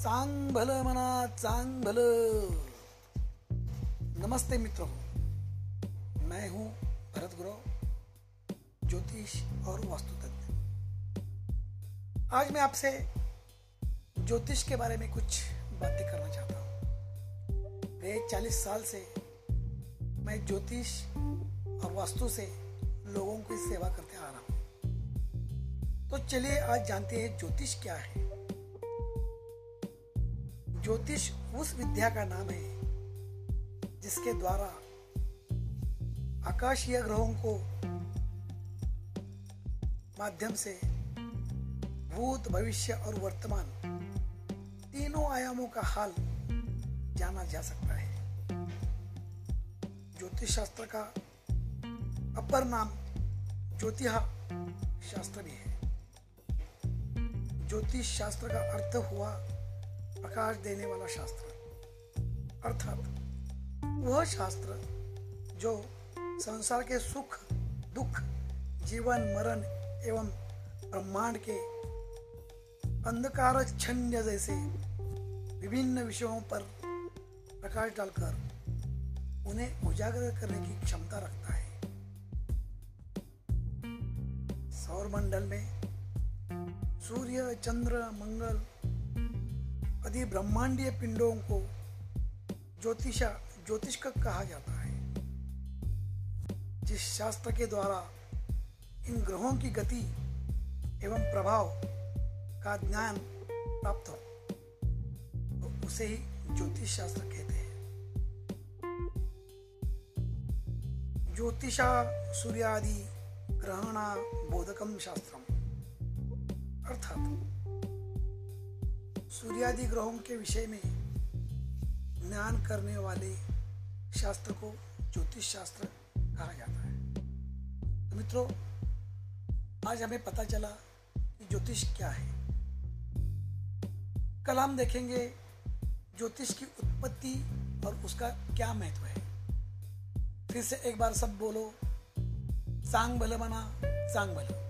चांग भलं मना चांग भल नमस्ते मित्रों, मैं हूँ भरत गुरु, ज्योतिष और वास्तु तज्ञ आज मैं आपसे ज्योतिष के बारे में कुछ बातें करना चाहता हूँ। गए चालीस साल से मैं ज्योतिष और वास्तु से लोगों की सेवा करते आ रहा हूँ। तो चलिए आज जानते हैं ज्योतिष क्या है। ज्योतिष उस विद्या का नाम है, जिसके द्वारा आकाशीय ग्रहों को माध्यम से भूत, भविष्य और वर्तमान तीनों आयामों का हाल जाना जा सकता है। ज्योतिष शास्त्र का अपर नाम ज्योतिहा शास्त्र भी है। ज्योतिष शास्त्र का अर्थ हुआ प्रकाश देने वाला शास्त्र। अर्थात, वह शास्त्र जो संसार के सुख, दुख, जीवन, मरण एवं ब्रह्मांड के अंधकार छंद जैसे विभिन्न विषयों पर प्रकाश डालकर उन्हें उजागर करने की क्षमता रखता है। सौर मंडल में सूर्य, चंद्र, मंगल आदि ब्रह्मांडीय पिंडों को ज्योतिषा ज्योतिष का कहा जाता है। जिस शास्त्र के द्वारा इन ग्रहों की गति एवं प्रभाव का ज्ञान प्राप्त हो तो उसे ही ज्योतिष शास्त्र कहते हैं। ज्योतिषा, सूर्यादि, ग्रहणा, बोधकम शास्त्रम। सूर्यादि ग्रहों के विषय में ज्ञान करने वाले शास्त्र को ज्योतिष शास्त्र कहा जाता है। तो मित्रों, आज हमें पता चला कि ज्योतिष क्या है। कल हम देखेंगे ज्योतिष की उत्पत्ति और उसका क्या महत्व है। फिर से एक बार सब बोलो, सांग भले बना, सांग भला